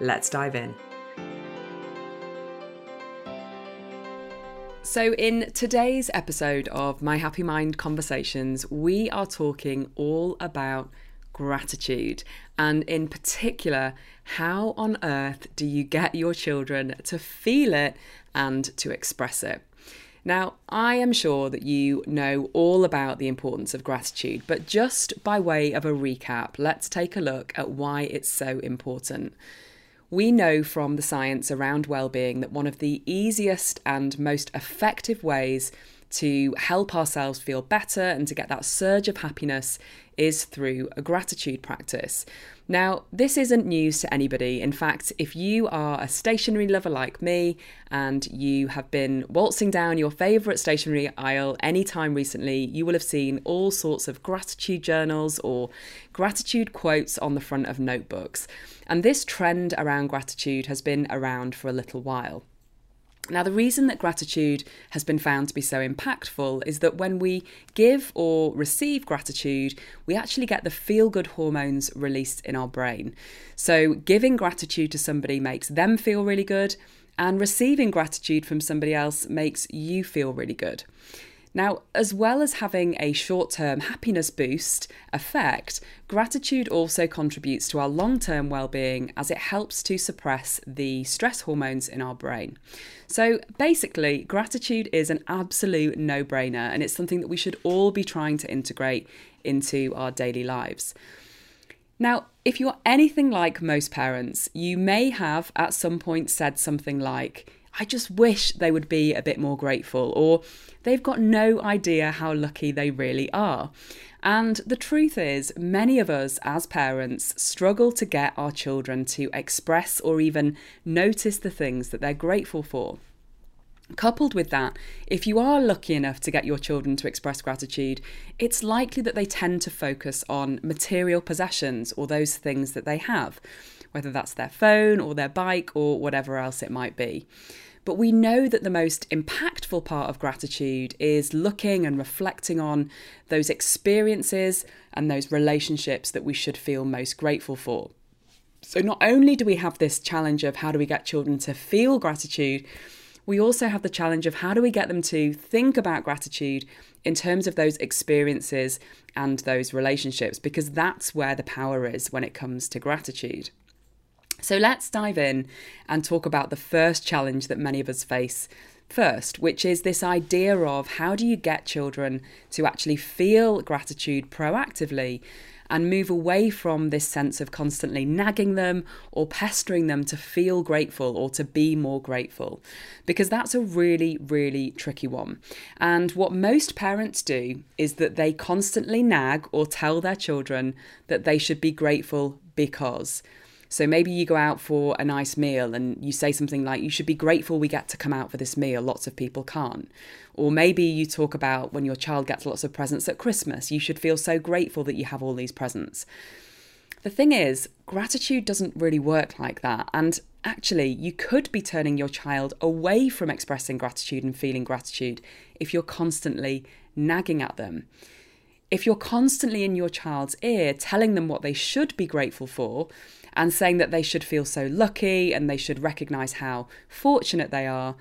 Let's dive in. So, in today's episode of My Happy Mind Conversations, we are talking all about gratitude and, in particular, how on earth do you get your children to feel it and to express it? Now, I am sure that you know all about the importance of gratitude, but just by way of a recap, let's take a look at why it's so important. We know from the science around well-being that one of the easiest and most effective ways to help ourselves feel better and to get that surge of happiness is through a gratitude practice. Now, this isn't news to anybody. In fact, if you are a stationery lover like me and you have been waltzing down your favourite stationery aisle anytime recently, you will have seen all sorts of gratitude journals or gratitude quotes on the front of notebooks. And this trend around gratitude has been around for a little while. Now, the reason that gratitude has been found to be so impactful is that when we give or receive gratitude, we actually get the feel good hormones released in our brain. So, giving gratitude to somebody makes them feel really good, and receiving gratitude from somebody else makes you feel really good. Now, as well as having a short term happiness boost effect, gratitude also contributes to our long term well being as it helps to suppress the stress hormones in our brain. So, basically, gratitude is an absolute no brainer and it's something that we should all be trying to integrate into our daily lives. Now, if you're anything like most parents, you may have at some point said something like, I just wish they would be a bit more grateful, or they've got no idea how lucky they really are. And the truth is, many of us as parents struggle to get our children to express or even notice the things that they're grateful for. Coupled with that, if you are lucky enough to get your children to express gratitude, it's likely that they tend to focus on material possessions or those things that they have, whether that's their phone or their bike or whatever else it might be. But we know that the most impactful part of gratitude is looking and reflecting on those experiences and those relationships that we should feel most grateful for. So, not only do we have this challenge of how do we get children to feel gratitude, we also have the challenge of how do we get them to think about gratitude in terms of those experiences and those relationships, because that's where the power is when it comes to gratitude. So let's dive in and talk about the first challenge that many of us face first, which is this idea of how do you get children to actually feel gratitude proactively and move away from this sense of constantly nagging them or pestering them to feel grateful or to be more grateful. Because that's a really, really tricky one. And what most parents do is that they constantly nag or tell their children that they should be grateful because. So maybe you go out for a nice meal and you say something like, You should be grateful we get to come out for this meal. Lots of people can't. Or maybe you talk about when your child gets lots of presents at Christmas. You should feel so grateful that you have all these presents. The thing is, gratitude doesn't really work like that. And actually, you could be turning your child away from expressing gratitude and feeling gratitude if you're constantly nagging at them. If you're constantly in your child's ear telling them what they should be grateful for, and saying that they should feel so lucky and they should recognize how fortunate they are,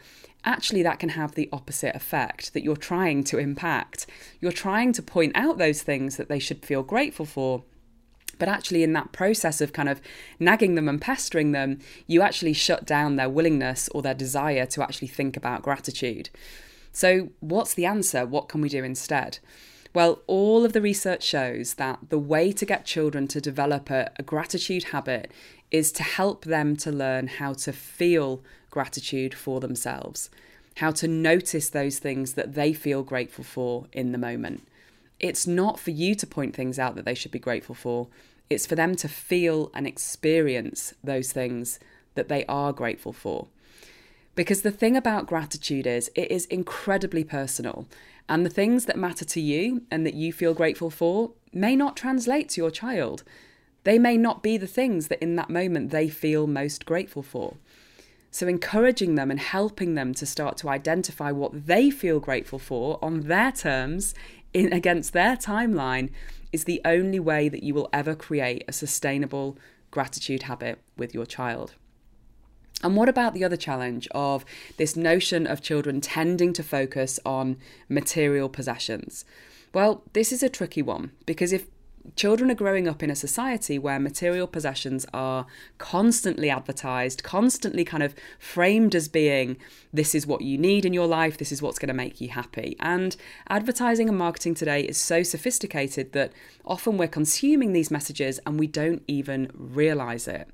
actually that can have the opposite effect that you're trying to impact. You're trying to point out those things that they should feel grateful for. But actually, in that process of kind of nagging them and pestering them, you actually shut down their willingness or their desire to actually think about gratitude. So, what's the answer? What can we do instead? Well, all of the research shows that the way to get children to develop a, a, gratitude habit is to help them to learn how to feel gratitude for themselves, how to notice those things that they feel grateful for in the moment. It's not for you to point things out that they should be grateful for, it's for them to feel and experience those things that they are grateful for. Because the thing about gratitude is it is incredibly personal, and the things that matter to you and that you feel grateful for may not translate to your child. They may not be the things that in that moment they feel most grateful for. So, encouraging them and helping them to start to identify what they feel grateful for on their terms in, against their timeline is the only way that you will ever create a sustainable gratitude habit with your child. And what about the other challenge of this notion of children tending to focus on material possessions? Well, this is a tricky one because if children are growing up in a society where material possessions are constantly advertised, constantly kind of framed as being this is what you need in your life, this is what's going to make you happy. And advertising and marketing today is so sophisticated that often we're consuming these messages and we don't even realize it.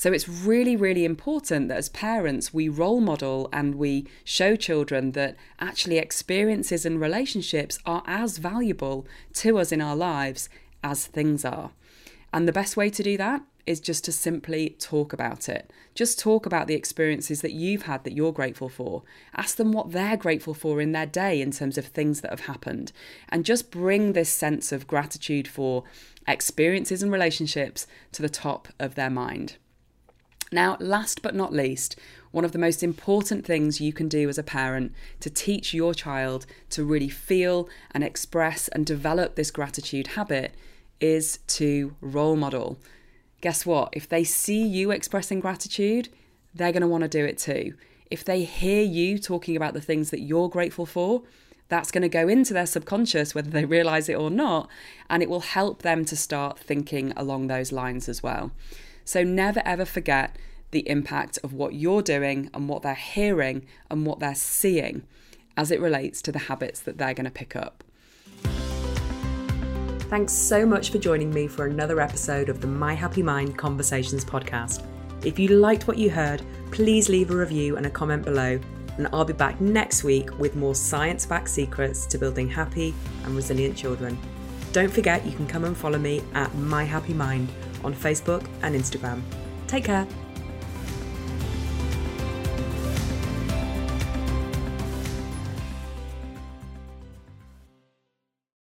So it's really, really important that as parents, we role model and we show children that actually experiences and relationships are as valuable to us in our lives as things are. And the best way to do that is just to simply talk about it. Just talk about the experiences that you've had that you're grateful for. Ask them what they're grateful for in their day in terms of things that have happened. And just bring this sense of gratitude for experiences and relationships to the top of their mind. Now, last but not least, one of the most important things you can do as a parent to teach your child to really feel and express and develop this gratitude habit is to role model. Guess what? If they see you expressing gratitude, they're going to want to do it too. If they hear you talking about the things that you're grateful for, that's going to go into their subconscious, whether they realize it or not, and it will help them to start thinking along those lines as well. So never ever forget the impact of what you're doing and what they're hearing and what they're seeing as it relates to the habits that they're going to pick up. Thanks so much for joining me for another episode of the My Happy Mind Conversations podcast. If you liked what you heard, please leave a review and a comment below, and I'll be back next week with more science backed secrets to building happy and resilient children. Don't forget you can come and follow me at My Happy Mind on Facebook and Instagram. Take care.